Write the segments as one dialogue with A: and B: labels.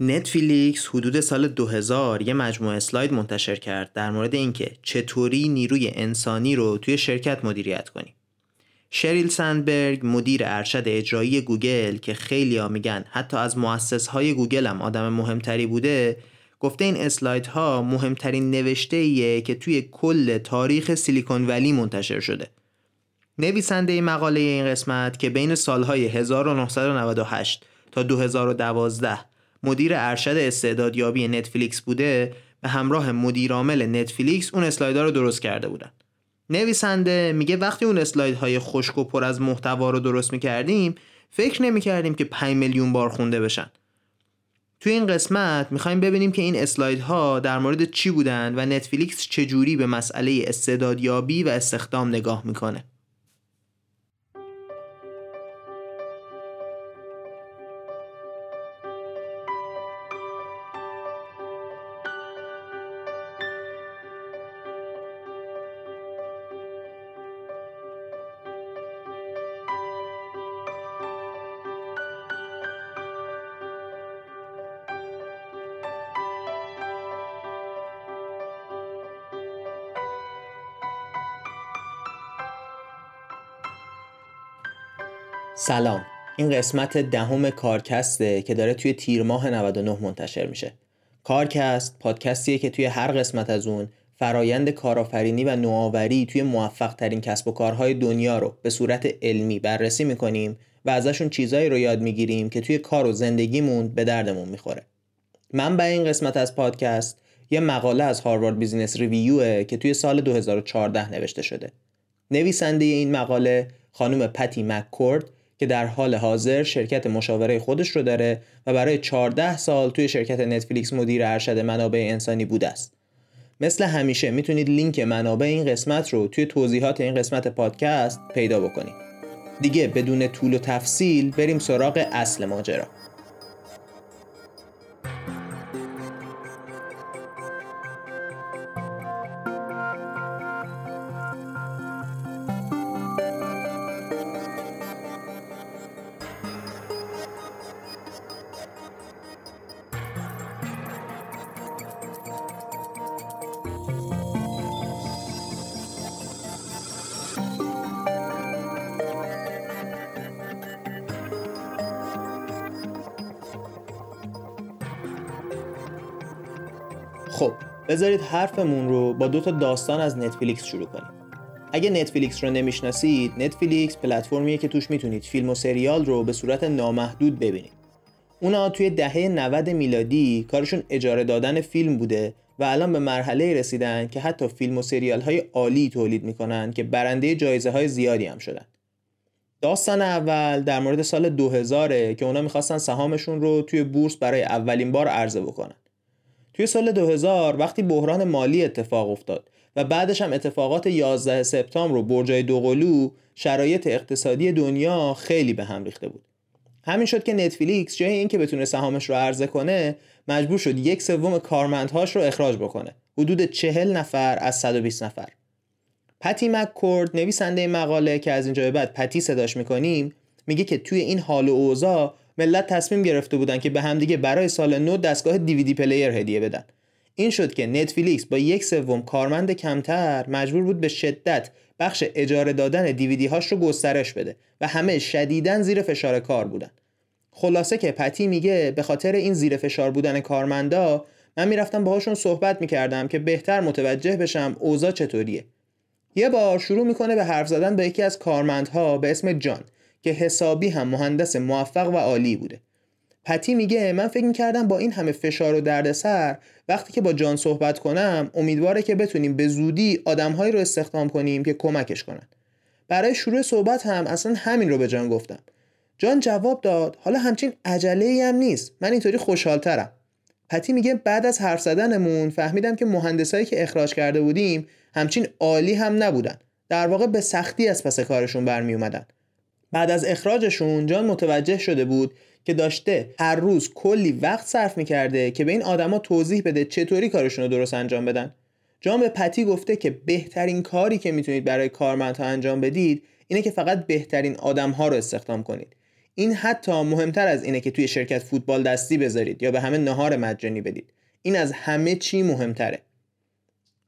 A: نتفلیکس حدود سال 2000 یه مجموعه اسلاید منتشر کرد در مورد اینکه چطوری نیروی انسانی رو توی شرکت مدیریت کنیم. شریل سندبرگ مدیر ارشد اجرایی گوگل که خیلی ها میگن حتی از مؤسس های گوگل هم آدم مهمتری بوده گفته این اسلاید ها مهمترین نوشته ایه که توی کل تاریخ سیلیکون ولی منتشر شده. نویسنده مقاله این قسمت که بین سالهای 1998 تا 2012 مدیر ارشد استعدادیابی نتفلیکس بوده به همراه مدیرعامل نتفلیکس اون اسلایدها رو درست کرده بودن. نویسنده میگه وقتی اون های خشک و پر از محتوا رو درست می‌کردیم فکر نمی‌کردیم که 5 میلیون بار خونده بشن. توی این قسمت می‌خوایم ببینیم که این اسلایدها در مورد چی بودن و نتفلیکس چجوری به مسئله استعدادیابی و استخدام نگاه می‌کنه. سلام. این قسمت دهم کارکسته که داره توی تیر ماه 99 منتشر میشه. کارکست پادکستیه که توی هر قسمت از اون فرایند کارآفرینی و نوآوری توی موفق ترین کسب و کارهای دنیا رو به صورت علمی بررسی می‌کنیم و ازشون چیزایی رو یاد می‌گیریم که توی کار و زندگیمون به دردمون می‌خوره. من به این قسمت از پادکست یه مقاله از هاروارد بیزینس ریویوه که توی سال 2014 نوشته شده. نویسنده این مقاله خانم پتی مککورد که در حال حاضر شرکت مشاوره خودش رو داره و برای 14 سال توی شرکت نتفلیکس مدیر ارشد منابع انسانی بوده است. مثل همیشه می‌تونید لینک منابع این قسمت رو توی توضیحات این قسمت پادکست پیدا بکنید. دیگه بدون طول و تفصیل بریم سراغ اصل ماجرا. بذارید حرفمون رو با دو تا داستان از نتفلیکس شروع کنیم. اگه نتفلیکس رو نمی‌شناسید نتفلیکس پلتفرمیه که توش می‌تونید فیلم و سریال رو به صورت نامحدود ببینید. اونا توی دهه 90 میلادی کارشون اجاره دادن فیلم بوده و الان به مرحله رسیدن که حتی فیلم و سریال های عالی تولید می‌کنن که برنده جایزه های زیادی هم شدن. داستان اول در مورد سال 2000 که اونا می‌خواستن سهامشون رو توی بورس برای اولین بار عرضه بکنن. توی سال 2000 وقتی بحران مالی اتفاق افتاد و بعدش هم اتفاقات 11 سپتامبر و برجای دوقلو شرایط اقتصادی دنیا خیلی به هم ریخته بود. همین شد که نتفلیکس جای اینکه بتونه سهامش رو عرضه کنه مجبور شد یک سوم کارمندهاش رو اخراج بکنه. حدود 40 نفر از 120 نفر. پتی مککورد نویسنده مقاله که از اینجا به بعد پتی صداش می‌کنیم میگه که توی این حال و اوضاع ملت تصمیم گرفته بودن که به همدیگه برای سال نو دستگاه DVD player هدیه بدن. این شد که نتفلیکس با یک سوم کارمند کمتر مجبور بود به شدت بخش اجاره دادن دیویدی هاش رو گسترش بده و همه شدیداً زیر فشار کار بودن. خلاصه که پتی میگه به خاطر این زیر فشار بودن کارمندا من می‌رفتم باهاشون صحبت می‌کردم که بهتر متوجه بشم اوضاع چطوریه. یه بار شروع می‌کنه به حرف زدن با یکی از کارمندها به اسم جان. که حسابی هم مهندس موفق و عالی بوده. پتی میگه من فکر می‌کردم با این همه فشار و دردسر وقتی که با جان صحبت کنم امیدواره که بتونیم به زودی آدمهایی رو استخدام کنیم که کمکش کنن. برای شروع صحبت هم اصلا همین رو به جان گفتم. جان جواب داد حالا همچین عجله ای هم نیست. من اینطوری خوشحالترم. پتی میگه بعد از حرف زدنمون فهمیدم که مهندسایی که اخراج کرده بودیم همچین عالی هم نبودن. در واقع به سختی از پس کارشون برمی بعد از اخراجشون جان متوجه شده بود که داشته هر روز کلی وقت صرف می‌کرده که به این آدما توضیح بده چطوری کارشون رو درست انجام بدن. جان به پتی گفته که بهترین کاری که می‌تونید برای کارمندها انجام بدید اینه که فقط بهترین آدمها رو استخدام کنید. این حتی مهمتر از اینه که توی شرکت فوتبال دستی بذارید یا به همه نهار مجانی بدید. این از همه چی مهمتره.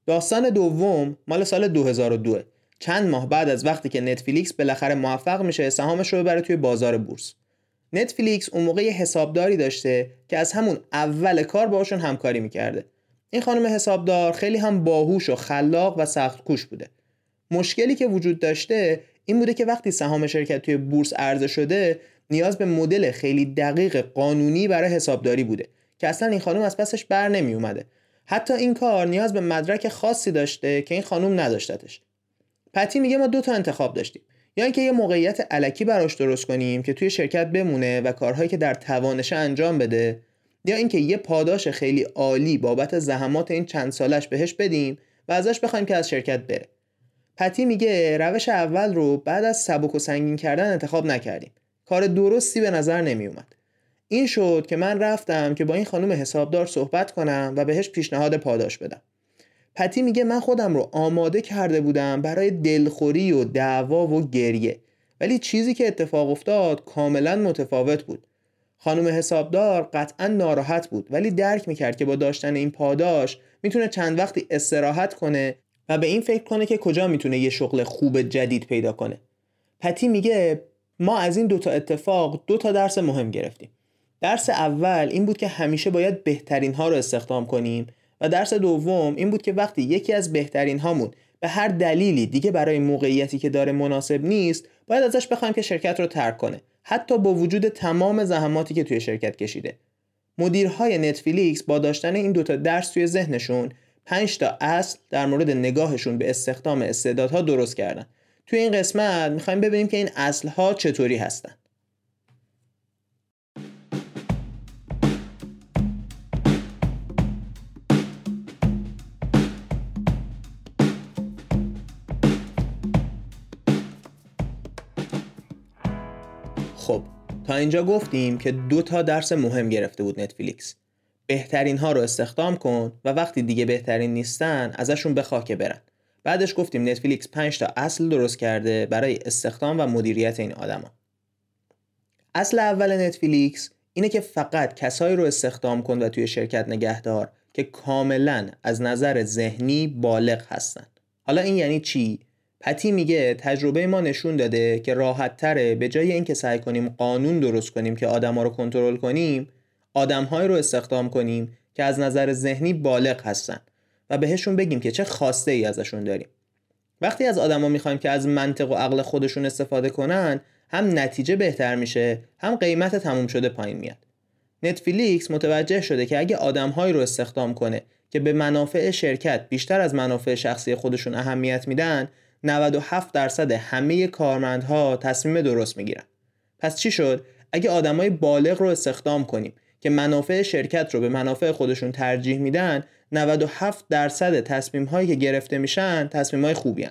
A: داستان دوم مال سال 2002 چند ماه بعد از وقتی که نتفلیکس بالاخره موفق میشه سهامش رو ببره توی بازار بورس. نتفلیکس اون موقع یه حسابداری داشته که از همون اول کار باشون همکاری می‌کرده. این خانم حسابدار خیلی هم باهوش و خلاق و سخت کوش بوده. مشکلی که وجود داشته این بوده که وقتی سهام شرکت توی بورس عرضه شده نیاز به مدل خیلی دقیق قانونی برای حسابداری بوده که اصلا این خانم از پسش بر نمی اومده حتی این کار نیاز به مدرک خاصی داشته که این خانم نداشتتش. پتی میگه ما دو تا انتخاب داشتیم. یا اینکه یه موقعیت علکی براش درست کنیم که توی شرکت بمونه و کارهایی که در توانشه انجام بده یا اینکه یه پاداش خیلی عالی بابت زحمات این چند سالش بهش بدیم و ازش بخوایم که از شرکت بره. پتی میگه روش اول رو بعد از سبک و سنگین کردن انتخاب نکردیم. کار درستی به نظر نمی اومد این شد که من رفتم که با این خانم حسابدار صحبت کنم و بهش پیشنهاد پاداش بدم. پتی میگه من خودم رو آماده کرده بودم برای دلخوری و دعوا و گریه. ولی چیزی که اتفاق افتاد کاملا متفاوت بود. خانم حسابدار قطعا ناراحت بود ولی درک می‌کرد که با داشتن این پاداش می‌تونه چند وقتی استراحت کنه و به این فکر کنه که کجا می‌تونه یه شغل خوب جدید پیدا کنه. پتی میگه ما از این دوتا اتفاق دو تا درس مهم گرفتیم. درس اول این بود که همیشه باید بهترین ها رو استخدام کنیم و درس دوم این بود که وقتی یکی از بهترین هامون به هر دلیلی دیگه برای موقعیتی که داره مناسب نیست باید ازش بخوایم که شرکت رو ترک کنه. حتی با وجود تمام زحماتی که توی شرکت کشیده. مدیرهای نتفلیکس با داشتن این دوتا درس توی ذهنشون 5 تا اصل در مورد نگاهشون به استخدام استعدادها درست کردن. توی این قسمت می‌خوایم ببینیم که این اصلها چطوری هستن. اینجا گفتیم که دو تا درس مهم گرفته بود نتفلیکس. بهترین ها رو استخدام کن و وقتی دیگه بهترین نیستن ازشون بخواه که برن. بعدش گفتیم نتفلیکس 5 تا اصل درست کرده برای استخدام و مدیریت این آدما. اصل اول نتفلیکس اینه که فقط کسایی رو استخدام کن و توی شرکت نگهدار که کاملا از نظر ذهنی بالغ هستن. حالا این یعنی چی؟ پتی میگه تجربه ما نشون داده که راحت تره به جای اینکه سعی کنیم قانون درست کنیم که آدما رو کنترل کنیم آدمهایی رو استخدام کنیم که از نظر ذهنی بالغ هستن و بهشون بگیم که چه خواسته ای ازشون داریم. وقتی از آدما می‌خوایم که از منطق و عقل خودشون استفاده کنن هم نتیجه بهتر میشه هم قیمت تموم شده پایین میاد. نتفلیکس متوجه شده که اگه آدمهایی رو استخدام کنه که به منافع شرکت بیشتر از منافع شخصی خودشون اهمیت میدن 97 درصد همه کارمندها تصمیم درست می‌گیرن. پس چی شد؟ اگه آدمای بالغ رو استخدام کنیم که منافع شرکت رو به منافع خودشون ترجیح میدن 97 درصد تصمیم هایی که گرفته میشن تصمیم های خوبی هن.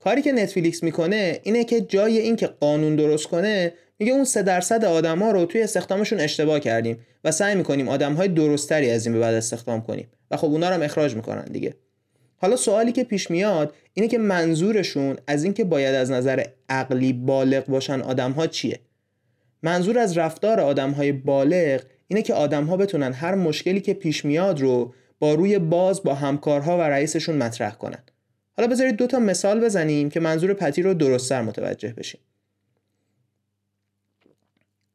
A: کاری که نتفلیکس می‌کنه اینه که جای اینکه قانون درست کنه میگه اون 3 درصد آدما رو توی استخدامشون اشتباه کردیم و سعی می‌کنیم آدم های درستری از این به بعد استخدام کنیم. و خب اونا رو هم اخراج می‌کنن دیگه. حالا سوالی که پیش میاد اینه که منظورشون از اینکه باید از نظر عقلی بالغ باشن آدم ها چیه؟ منظور از رفتار آدم های بالغ اینه که آدم ها بتونن هر مشکلی که پیش میاد رو با روی باز با همکارها و رئیسشون مطرح کنن. حالا بذارید دو تا مثال بزنیم که منظور پتی رو درستتر متوجه بشیم.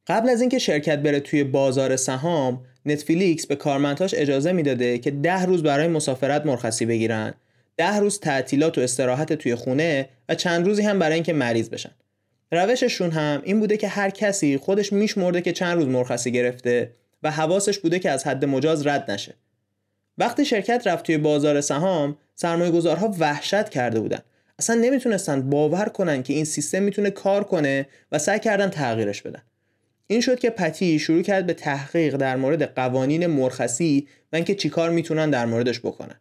A: قبل از اینکه شرکت بره توی بازار سهام نتفلیکس به کارمندهاش اجازه می‌داده که ده روز برای مسافرت مرخصی بگیرن. ده روز تعطیلات و استراحت توی خونه و چند روزی هم برای اینکه مریض بشن. روششون هم این بوده که هر کسی خودش میشمرده که چند روز مرخصی گرفته و حواسش بوده که از حد مجاز رد نشه. وقتی شرکت رفت توی بازار سهام سرمایه گذارها وحشت کرده بودن. اصلا نمی‌تونستن باور کنن که این سیستم می‌تونه کار کنه و سعی کردن تغییرش بدن. این شد که پتی شروع کرد به تحقیق در مورد قوانین مرخصی و اینکه چیکار می‌تونن در موردش بکنن.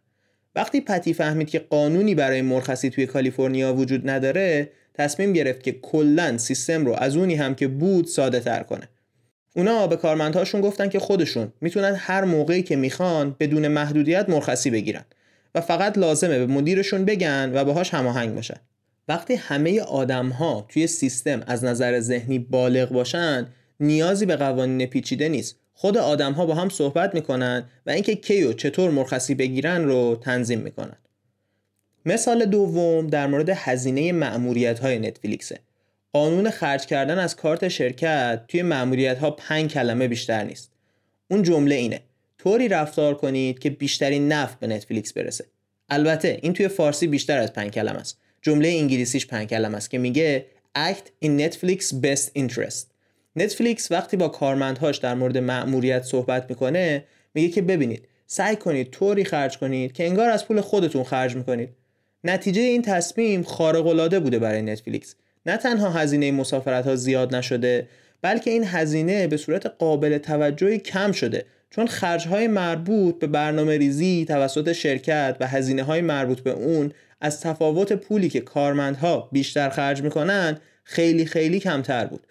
A: وقتی پتی فهمید که قانونی برای مرخصی توی کالیفرنیا وجود نداره تصمیم گرفت که کلا سیستم رو از اونی هم که بود ساده تر کنه. اونا به کارمندهاشون گفتن که خودشون می‌تونن هر موقعی که می‌خوان بدون محدودیت مرخصی بگیرن و فقط لازمه به مدیرشون بگن و باهاش هماهنگ باشن وقتی همه آدم ها توی سیستم از نظر ذهنی بالغ باشن نیازی به قوانین پیچیده نیست. خود آدم ها با هم صحبت می‌کنن و اینکه کی و چطور مرخصی بگیرن رو تنظیم می‌کنن. مثال دوم در مورد هزینه معمولیت های نتفلیکسه قانون خرج کردن از کارت شرکت توی معمولیت ها پنج کلمه بیشتر نیست. اون جمله اینه طوری رفتار کنید که بیشترین نفع به نتفلیکس برسه. البته این توی فارسی بیشتر از پنج کلمه است. جمله انگلیسیش پنج کلمه است که میگه act in Netflix best interest. نتفلیکس وقتی با کارمندهاش در مورد مأموریت صحبت می‌کنه میگه که ببینید سعی کنید طوری خرج کنید که انگار از پول خودتون خرج می‌کنید. نتیجه این تصمیم خارق العاده بوده برای نتفلیکس. نه تنها هزینه مسافرت ها زیاد نشده بلکه این هزینه به صورت قابل توجهی کم شده. چون خرج های مربوط به برنامه ریزی توسط شرکت و هزینه های مربوط به اون از تفاوت پولی که کارمندها بیشتر خرج می‌کنن خیلی خیلی کمتر بود.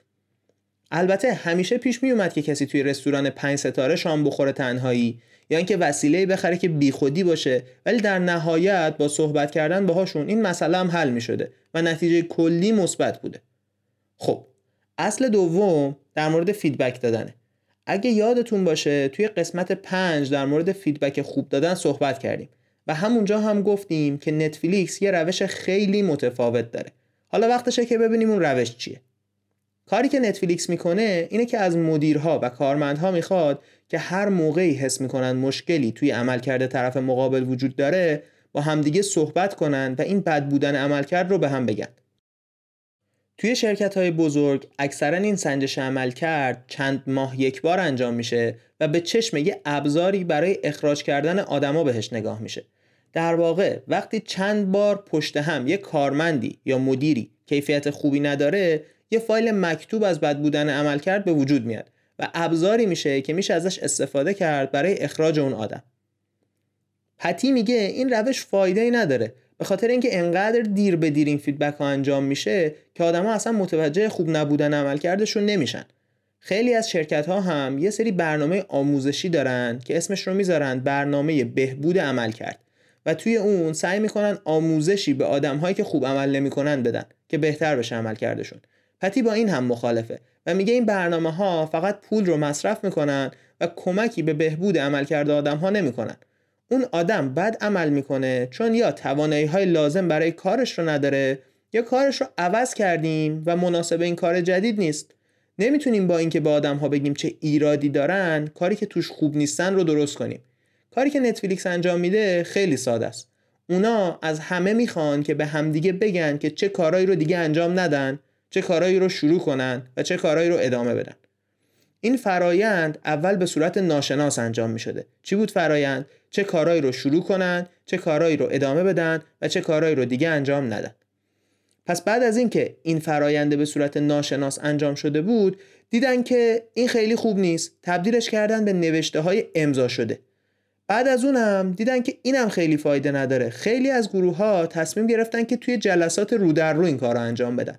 A: البته همیشه پیش می اومد که کسی توی رستوران پنج ستاره شام بخوره تنهایی. یا اینکه وسیله بخره که بیخودی باشه. ولی در نهایت با صحبت کردن باهاشون این مسئله هم حل می شده و نتیجه کلی مثبت بوده. خب اصل دوم در مورد feedback دادنه. اگه یادتون باشه توی قسمت پنج در مورد feedback خوب دادن صحبت کردیم و همونجا هم گفتیم که نتفلیکس یه روش خیلی متفاوت داره. حالا وقتشه که ببینیم اون روش چیه. کاری که نتفلیکس می‌کنه اینه که از مدیرها و کارمندها می‌خواد که هر موقعی حس می‌کنن مشکلی توی عملکرد طرف مقابل وجود داره با همدیگه صحبت کنن و این بد بودن عملکرد رو به هم بگن. توی شرکت های بزرگ اکثرا این سنجش عمل کرد چند ماه یک بار انجام میشه و به چشم یه ابزاری برای اخراج کردن آدما بهش نگاه میشه. در واقع وقتی چند بار پشت هم یه کارمندی یا مدیری کیفیت خوبی نداره یه فایل مکتوب از بد بودن عملکرد به وجود میاد و ابزاری میشه که میشه ازش استفاده کرد برای اخراج اون آدم. پتی میگه این روش فایده ای نداره به خاطر اینکه انقدر دیر به دیر این فیدبک ها انجام میشه که آدما اصلا متوجه خوب نبودن عملکردشون نمیشن. خیلی از شرکت ها هم یه سری برنامه آموزشی دارن که اسمش رو می‌ذارن برنامه بهبود عمل کرد و توی اون سعی می‌کنن آموزشی به آدم هایی که خوب عمل نمی‌کنن بدن که بهتر بشه عمل کردشون پتی با این هم مخالفه و میگه این برنامه ها فقط پول رو مصرف می‌کنن و کمکی به بهبود عملکرد آدم ها نمی‌کنن. اون آدم بد عمل می‌کنه چون یا توانایی های لازم برای کارش رو نداره یا کارش رو عوض کردیم و مناسب این کار جدید نیست. نمی‌تونیم با اینکه به آدم ها بگیم چه ایرادی دارن کاری که توش خوب نیستن رو درست کنیم. کاری که نتفلیکس انجام میده خیلی ساده است. اونا از همه می‌خوان که به همدیگه بگن که چه کارایی رو دیگه انجام ندن. چه کارایی رو شروع کنن و چه کارایی رو ادامه بدن. این فرایند اول به صورت ناشناس انجام می شده چی بود فرایند؟ چه کارایی رو شروع کنن چه کارایی رو ادامه بدن و چه کارایی رو دیگه انجام ندن. پس بعد از اینکه این فراینده به صورت ناشناس انجام شده بود دیدن که این خیلی خوب نیست تبدیلش کردن به نوشته های امضا شده. بعد از اونم دیدن که اینم خیلی فایده نداره. خیلی از گروه ها تصمیم گرفتن که توی جلسات رو در رو این کار رو انجام بدن.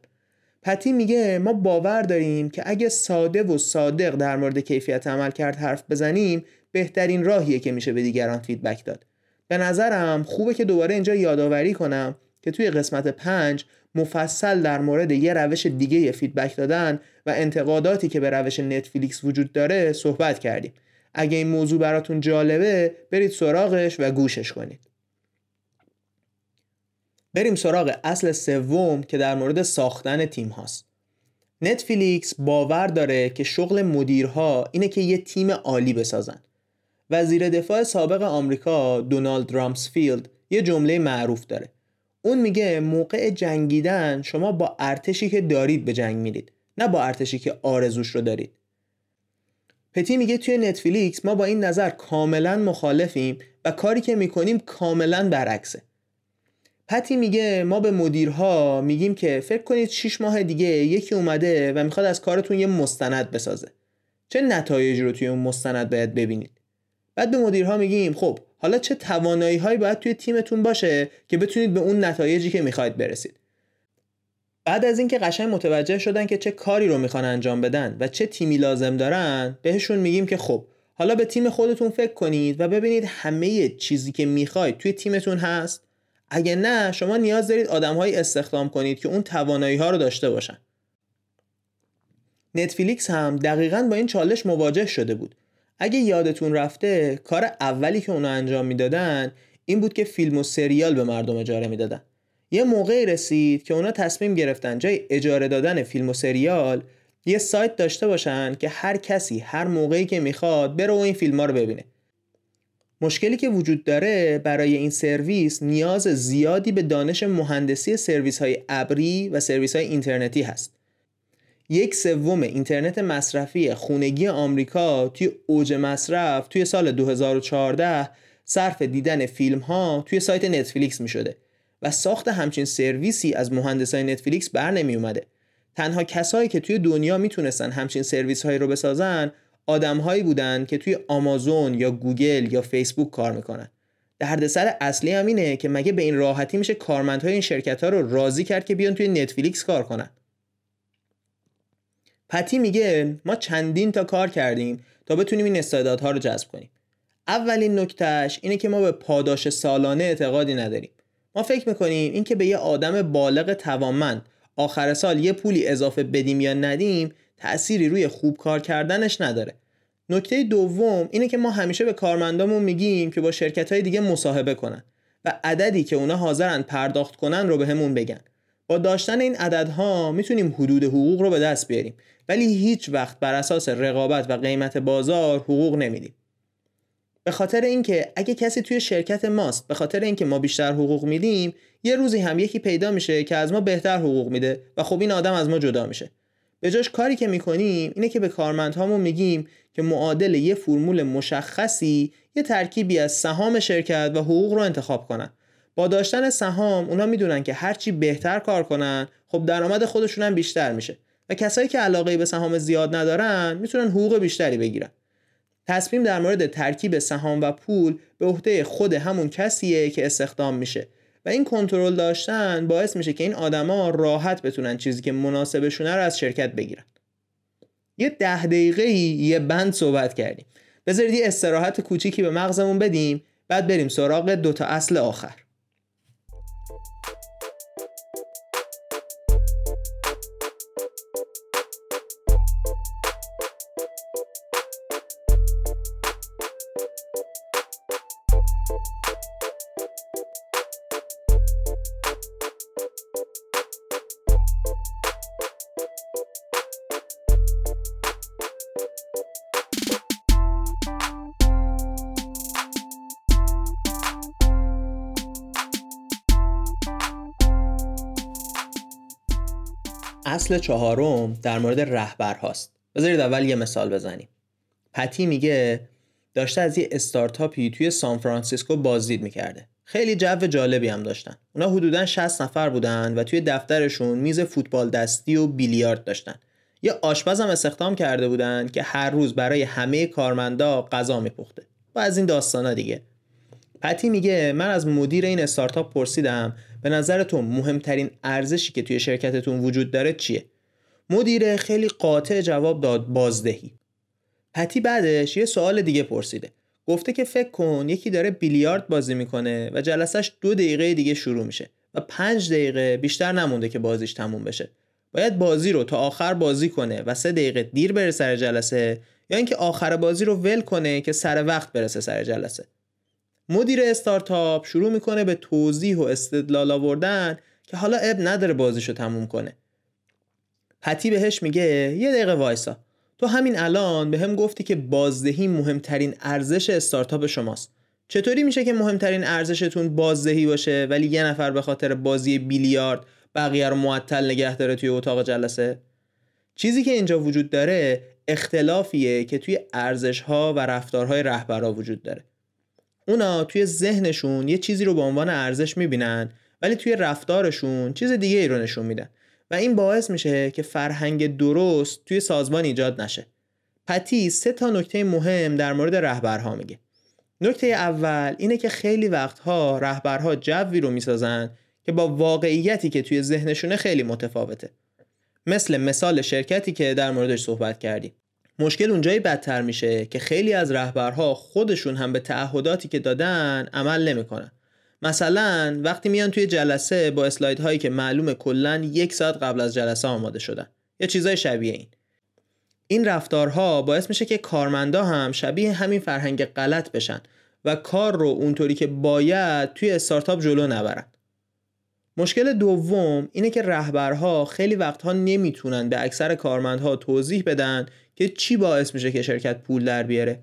A: پتی میگه ما باور داریم که اگه ساده و صادق در مورد کیفیت عمل کرد حرف بزنیم بهترین راهیه که میشه به دیگران feedback داد. به نظرم خوبه که دوباره اینجا یادآوری کنم که توی قسمت پنج مفصل در مورد یه روش دیگه feedback دادن و انتقاداتی که به روش نتفلیکس وجود داره صحبت کردیم. اگه این موضوع براتون جالبه برید سراغش و گوشش کنید. بریم سراغ اصل سوم که در مورد ساختن تیم هاست. نتفلیکس باور داره که شغل مدیرها اینه که یه تیم عالی بسازن. وزیر دفاع سابق آمریکا دونالد رامسفیلد یه جمله معروف داره. اون میگه موقع جنگیدن شما با ارتشی که دارید به جنگ میرید نه با ارتشی که آرزوش رو دارید. پتی میگه توی نتفلیکس ما با این نظر کاملا مخالفیم و کاری که می‌کنیم کاملا برعکسه. پتی میگه ما به مدیرها میگیم که فکر کنید 6 ماه دیگه یکی اومده و می‌خواد از کارتون یه مستند بسازه. چه نتایجی رو توی اون مستند باید ببینید؟ بعد به مدیرها میگیم خب حالا چه توانایی هایی باید توی تیمتون باشه که بتونید به اون نتایجی که می‌خواید برسید؟ بعد از اینکه قشنگ متوجه شدن که چه کاری رو می‌خوان انجام بدن و چه تیمی لازم دارن بهشون میگیم که خب حالا به تیم خودتون فکر کنید و ببینید همه چیزی که می‌خواید توی تیمتون هست؟ اگه نه شما نیاز دارید آدمهایی استخدام کنید که اون توانایی ها رو داشته باشن. نتفلیکس هم دقیقا با این چالش مواجه شده بود. اگه یادتون رفته کار اولی که اونا انجام می‌دادن این بود که فیلم و سریال به مردم اجاره می‌دادن. یه موقعی رسید که اونا تصمیم گرفتن جای اجاره دادن فیلم و سریال یه سایت داشته باشن که هر کسی هر موقعی که می‌خواد بره و این فیلم ها رو ببینه. مشکلی که وجود داره برای این سرویس نیاز زیادی به دانش مهندسی سرویس های ابری و سرویس های اینترنتی هست. یک سوم اینترنت مصرفی خونگی آمریکا توی اوج مصرف توی سال 2014 صرف دیدن فیلم ها توی سایت نتفلیکس می شده و ساخت همچین سرویسی از مهندسای نتفلیکس بر نمی اومده تنها کسایی که توی دنیا می‌تونستن همچین سرویس هایی رو بسازن آدمهایی بودن که توی آمازون یا گوگل یا فیسبوک کار می‌کنن. دردسر اصلی هم اینه که مگه به این راحتی میشه کارمندهای این شرکت ها رو راضی کرد که بیان توی نتفلیکس کار کنن. پتی میگه ما چندین تا کار کردیم تا بتونیم این استعدادها رو جذب کنیم. اولین نکتهش اینه که ما به پاداش سالانه اعتقادی نداریم. ما فکر می‌کنیم اینکه به یه آدم بالغ توانمند آخر سال یه پولی اضافه بدیم یا ندیم تأثیری روی خوب کار کردنش نداره. نکته دوم اینه که ما همیشه به کارمندامون میگیم که با شرکت های دیگه مصاحبه کنن و عددی که اونا حاضرن پرداخت کنن رو به همون بگن. با داشتن این عددها می‌تونیم حدود حقوق رو به دست بیاریم ولی هیچ وقت بر اساس رقابت و قیمت بازار حقوق نمیدیم. به خاطر اینکه اگه کسی توی شرکت ماست به خاطر اینکه ما بیشتر حقوق میدیم یه روزی هم یکی پیدا میشه که از ما بهتر حقوق میده و خب این آدم از ما جدا میشه. به جاش کاری که می‌کنیم اینه که به کارمندهامون میگیم که معادل یه فرمول مشخصی یه ترکیبی از سهام شرکت و حقوق رو انتخاب کنن. با داشتن سهام اونا می‌دونن که هرچی بهتر کار کنن خب درآمد خودشون هم بیشتر میشه و کسایی که علاقه به سهام زیاد ندارن می‌تونن حقوق بیشتری بگیرن. تصمیم در مورد ترکیب سهام و پول به عهده خود همون کسیه که استخدام میشه. این کنترل داشتن باعث میشه که این آدما راحت بتونن چیزی که مناسبشونه رو از شرکت بگیرن. یه ده دقیقه یه بند صحبت کردیم. بذارید یه استراحت کوچیکی به مغزمون بدیم بعد بریم سراغ دوتا اصل آخر. اصل چهارم در مورد رهبر هاست بذارید اول یه مثال بزنیم. پتی میگه داشته از یه استارتاپی توی سان فرانسیسکو بازدید می‌کرده. خیلی جو جالبی هم داشتن. اونا حدودا 60 نفر بودن و توی دفترشون میز فوتبال دستی و بیلیارد داشتن. یه آشپز هم استخدام کرده بودن که هر روز برای همه کارمندا غذا میپخته. و از این داستانا دیگه. پتی میگه من از مدیر این استارتاپ پرسیدم به نظرتون مهمترین ارزشی که توی شرکتتون وجود داره چیه؟ مدیر خیلی قاطع جواب داد بازدهی. پتی بعدش یه سوال دیگه پرسیده. گفته که فکر کن یکی داره بیلیارد بازی می‌کنه و جلسش دو دقیقه دیگه شروع میشه و پنج دقیقه بیشتر نمونده که بازیش تموم بشه. باید بازی رو تا آخر بازی کنه و سه دقیقه دیر بره سر جلسه یا اینکه آخر بازی رو ول کنه که سر وقت برسه سر جلسه. مدیر استارتاپ شروع می‌کنه به توضیح و استدلال آوردن که حالا اب نداره بازیشو تموم کنه. پتی بهش میگه یه دقیقه وایسا. تو همین الان به هم گفتی که بازدهی مهمترین ارزش استارتاپ شماست. چطوری میشه که مهمترین ارزشتون بازدهی باشه ولی یه نفر به خاطر بازی بیلیارد بقیه رو معطل نگه داره توی اتاق جلسه؟ چیزی که اینجا وجود داره اختلافیه که توی ارزش ها و رفتارهای رهبرا وجود داره. اونا توی ذهنشون یه چیزی رو به عنوان ارزش می‌بینن ولی توی رفتارشون چیز دیگه ای رو نشون میدن و این باعث میشه که فرهنگ درست توی سازمان ایجاد نشه. پتی سه تا نکته مهم در مورد رهبرها میگه. نکته اول اینه که خیلی وقتها رهبرها جوی رو می‌سازن که با واقعیتی که توی ذهنشونه خیلی متفاوته. مثل مثال شرکتی که در موردش صحبت کردیم. مشکل اونجایی بدتر میشه که خیلی از رهبرها خودشون هم به تعهداتی که دادن عمل نمی‌کنن. مثلا وقتی میان توی جلسه با اسلاید هایی که معلومه کلا یک ساعت قبل از جلسه آماده شدن. یا چیزای شبیه این. این رفتارها باعث میشه که کارمندا هم شبیه همین فرهنگ غلط بشن و کار رو اونطوری که باید توی استارتاپ جلو نبرن. مشکل دوم اینه که رهبرها خیلی وقتها نمی‌تونن به اکثر کارمندها توضیح بدن که چی باعث میشه که شرکت پول در بیاره؟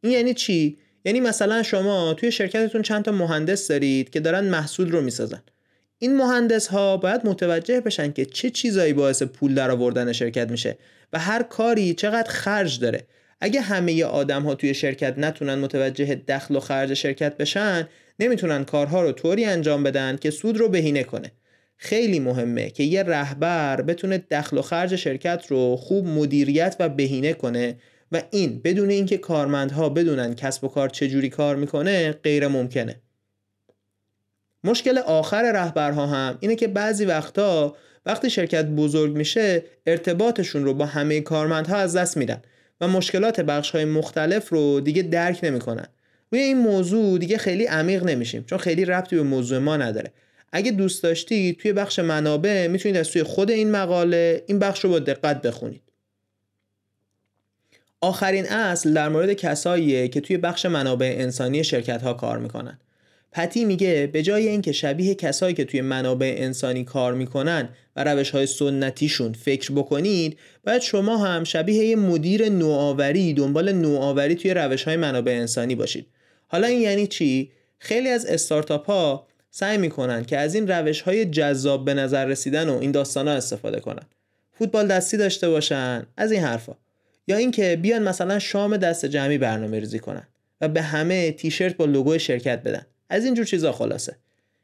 A: این یعنی چی؟ یعنی مثلا شما توی شرکتتون چند تا مهندس دارید که دارن محصول رو می‌سازن. این مهندس ها باید متوجه بشن که چه چیزایی باعث پول در آوردن شرکت میشه و هر کاری چقدر خرج داره. اگه همه آدم ها توی شرکت نتونن متوجه دخل و خرج شرکت بشن نمی‌تونن کارها رو طوری انجام بدن که سود رو بهینه کنه. خیلی مهمه که یه رهبر بتونه دخل و خرج شرکت رو خوب مدیریت و بهینه کنه و این بدون اینکه کارمندها بدونن کسب و کار چجوری کار می‌کنه غیر ممکنه. مشکل آخر رهبرها هم اینه که بعضی وقتا وقتی شرکت بزرگ میشه ارتباطشون رو با همه کارمندها از دست میدن و مشکلات بخش های مختلف رو دیگه درک نمی‌کنن. روی این موضوع دیگه خیلی عمیق نمیشیم چون خیلی ربطی به موضوع ما نداره. اگه دوست داشتی توی بخش منابع می‌تونید از توی خود این مقاله این بخش رو با دقت بخونید. آخرین اصل در مورد کساییه که توی بخش منابع انسانی شرکت ها کار می‌کنن. پتی میگه به جای اینکه شبیه کسایی که توی منابع انسانی کار می‌کنن و روش های سنتیشون فکر بکنید باید شما هم شبیه یه مدیر نوآوری دنبال نوآوری توی روش های منابع انسانی باشید. حالا این یعنی چی؟ خیلی از استارتاپ ها سعی می‌کنن که از این روش های جذاب به نظر رسیدن و این داستان ها استفاده کنن. فوتبال دستی داشته باشن از این حرفا. یا اینکه بیان مثلا شام دست جمعی برنامه ریزی کنن و به همه تیشرت با لوگو شرکت بدن. از اینجور چیزا خلاصه.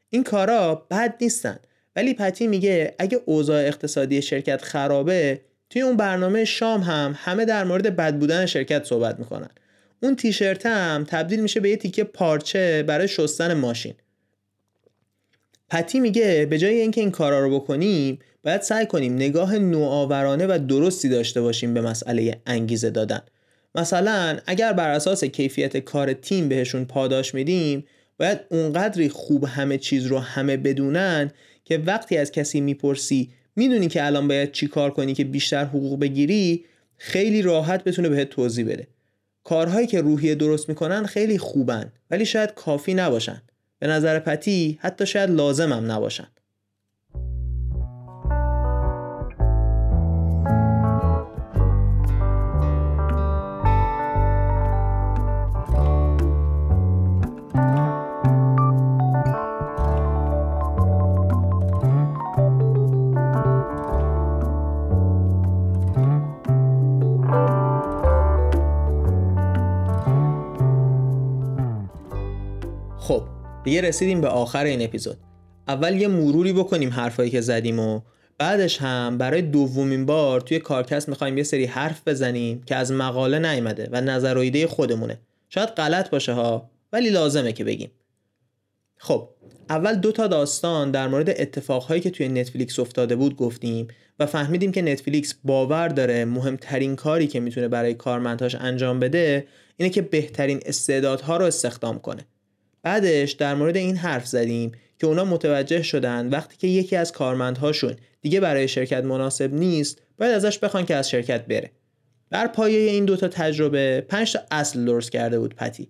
A: این کارا بد نیستن. ولی پتی میگه اگه اوضاع اقتصادی شرکت خرابه توی اون برنامه شام هم همه در مورد بد بودن شرکت صحبت می‌کنن. اون تیشرت هم تبدیل میشه به یه تیکه پارچه برای شستن ماشین. پتی میگه به جای اینکه این کارا رو بکنیم باید سعی کنیم نگاه نوآورانه و درستی داشته باشیم به مسئله انگیزه دادن. مثلا اگر بر اساس کیفیت کار تیم بهشون پاداش میدیم باید اونقدری خوب همه چیز رو همه بدونن که وقتی از کسی می‌پرسی می‌دونی که الان باید چی کار کنی که بیشتر حقوق بگیری خیلی راحت بتونه بهت توضیح بده. کارهایی که روحیه درست می‌کنن خیلی خوبن ولی شاید کافی نباشن. به نظر پتی حتی شاید لازم هم نباشن. دیگه رسیدیم به آخر این اپیزود. اول یه مروری بکنیم حرفایی که زدیم و بعدش هم برای دومین بار توی کارکست می‌خوایم یه سری حرف بزنیم که از مقاله نیامده و نظر و ایده خودمونه. شاید غلط باشه ها ولی لازمه که بگیم. خب اول دو تا داستان در مورد اتفاقهایی که توی نتفلیکس افتاده بود گفتیم و فهمیدیم که نتفلیکس باور داره مهمترین کاری که می‌تونه برای کارمندهاش انجام بده اینه که بهترین استعدادها رو استخدام کنه. بعدش در مورد این حرف زدیم که اونا متوجه شدن وقتی که یکی از کارمندهاشون دیگه برای شرکت مناسب نیست باید ازش بخوان که از شرکت بره. بر پایه این دوتا تجربه پنج تا اصل درست کرده بود پتی.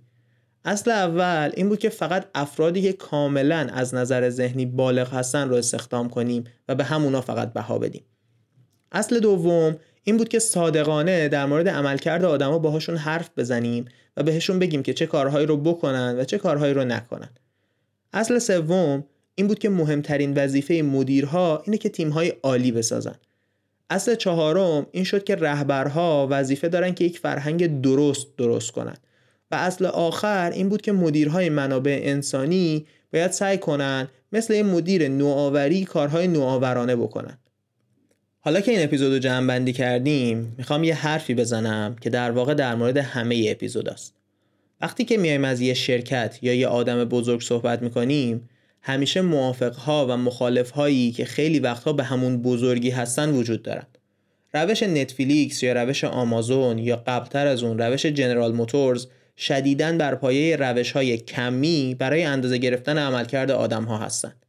A: اصل اول این بود که فقط افرادی که کاملا از نظر ذهنی بالغ هستن رو استخدام کنیم و به همونا فقط بها بدیم. اصل دوم این بود که صادقانه در مورد عملکرد آدما باهاشون حرف بزنیم و بهشون بگیم که چه کارهایی رو بکنن و چه کارهایی رو نکنن. اصل سوم این بود که مهمترین وظیفه مدیرها اینه که تیمهای عالی بسازن. اصل چهارم این شد که رهبرها وظیفه دارن که یک فرهنگ درست درست کنن. و اصل آخر این بود که مدیرهای منابع انسانی باید سعی کنن مثل یه مدیر نوآوری کارهای نوآورانه بکنن. حالا که این اپیزود رو جمع بندی کردیم می‌خوام یه حرفی بزنم که در واقع در مورد همه اپیزود است. وقتی که میایم از یه شرکت یا یه آدم بزرگ صحبت می‌کنیم همیشه موافقها و مخالفهایی که خیلی وقتها به همون بزرگی هستن وجود دارن. روش نتفلیکس یا روش آمازون یا قبلتر از اون روش جنرال موتورز شدیداً بر پایه روش های کمی برای اندازه گرفتن عملکرد آدم ها هستند.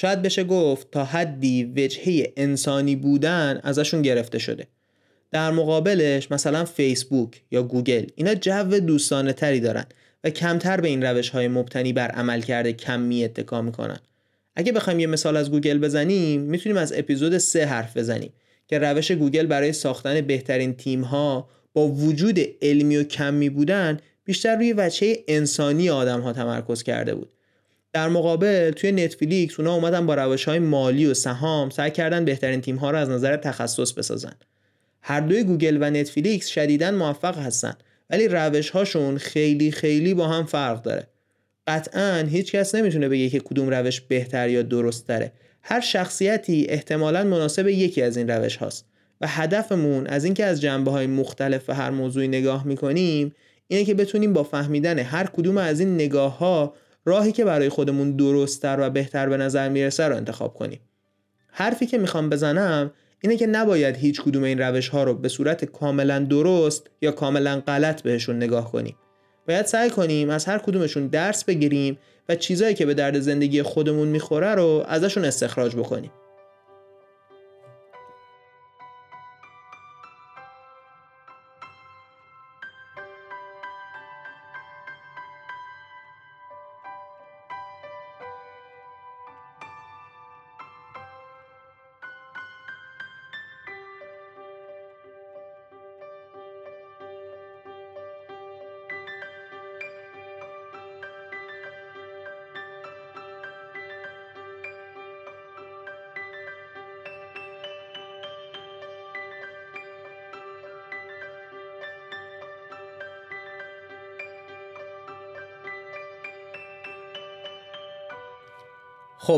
A: شاید بشه گفت تا حدی وجهه انسانی بودن ازشون گرفته شده. در مقابلش مثلا فیسبوک یا گوگل اینا جو دوستانه تری دارن و کمتر به این روش های مبتنی بر عملکرد کمی اتکا می‌کنن. اگه بخوایم یه مثال از گوگل بزنیم می‌تونیم از اپیزود سه حرف بزنیم که روش گوگل برای ساختن بهترین تیم ها با وجود علمی و کمی بودن بیشتر روی وجه انسانی آدم ها تمرکز کرده بود در مقابل توی نتفلیکس اونا اومدن با روش های مالی و سهام سعی کردن بهترین تیم ها رو از نظر تخصص بسازن. هر دوی گوگل و نتفلیکس شدیدا موفق هستن ولی روش هاشون خیلی خیلی با هم فرق داره. قطعا هیچ کس نمی‌تونه بگه که کدوم روش بهتر یا درست تره هر شخصیتی احتمالا مناسب یکی از این روش هاست و هدفمون از اینکه از جنبه های مختلف و هر موضوعی نگاه می‌کنیم اینه که بتونیم با فهمیدن هر کدوم از این نگاه ها راهی که برای خودمون درستتر و بهتر به نظر می‌رسه رو انتخاب کنیم. حرفی که می‌خوام بزنم اینه که نباید هیچ کدوم این روش ها رو به صورت کاملا درست یا کاملا غلط بهشون نگاه کنیم. باید سعی کنیم از هر کدومشون درس بگیریم و چیزایی که به درد زندگی خودمون می‌خوره رو ازشون استخراج بکنیم.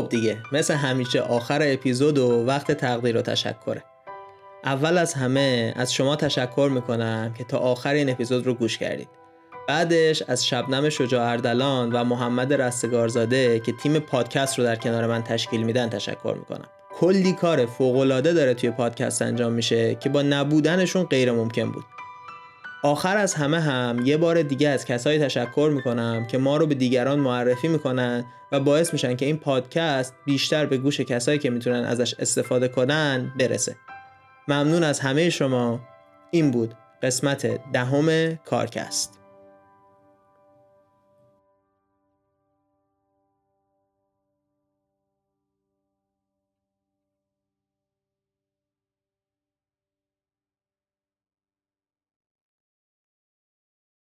A: خب دیگه مثل همیشه آخر اپیزود و وقت تقدیر و تشکره. اول از همه از شما تشکر می‌کنم که تا آخر این اپیزود رو گوش کردید. بعدش از شبنم شجاع اردلان و محمد رستگارزاده که تیم پادکست رو در کنار من تشکیل میدن تشکر می‌کنم. کلی کار فوقالعاده داره توی پادکست انجام میشه که با نبودنشون غیر ممکن بود. آخر از همه هم یه بار دیگه از کسایی تشکر می‌کنم که ما رو به دیگران معرفی می‌کنن و باعث میشن که این پادکست بیشتر به گوش کسایی که می‌تونن ازش استفاده کنن برسه. ممنون از همه شما. این بود قسمت دهم کارکست.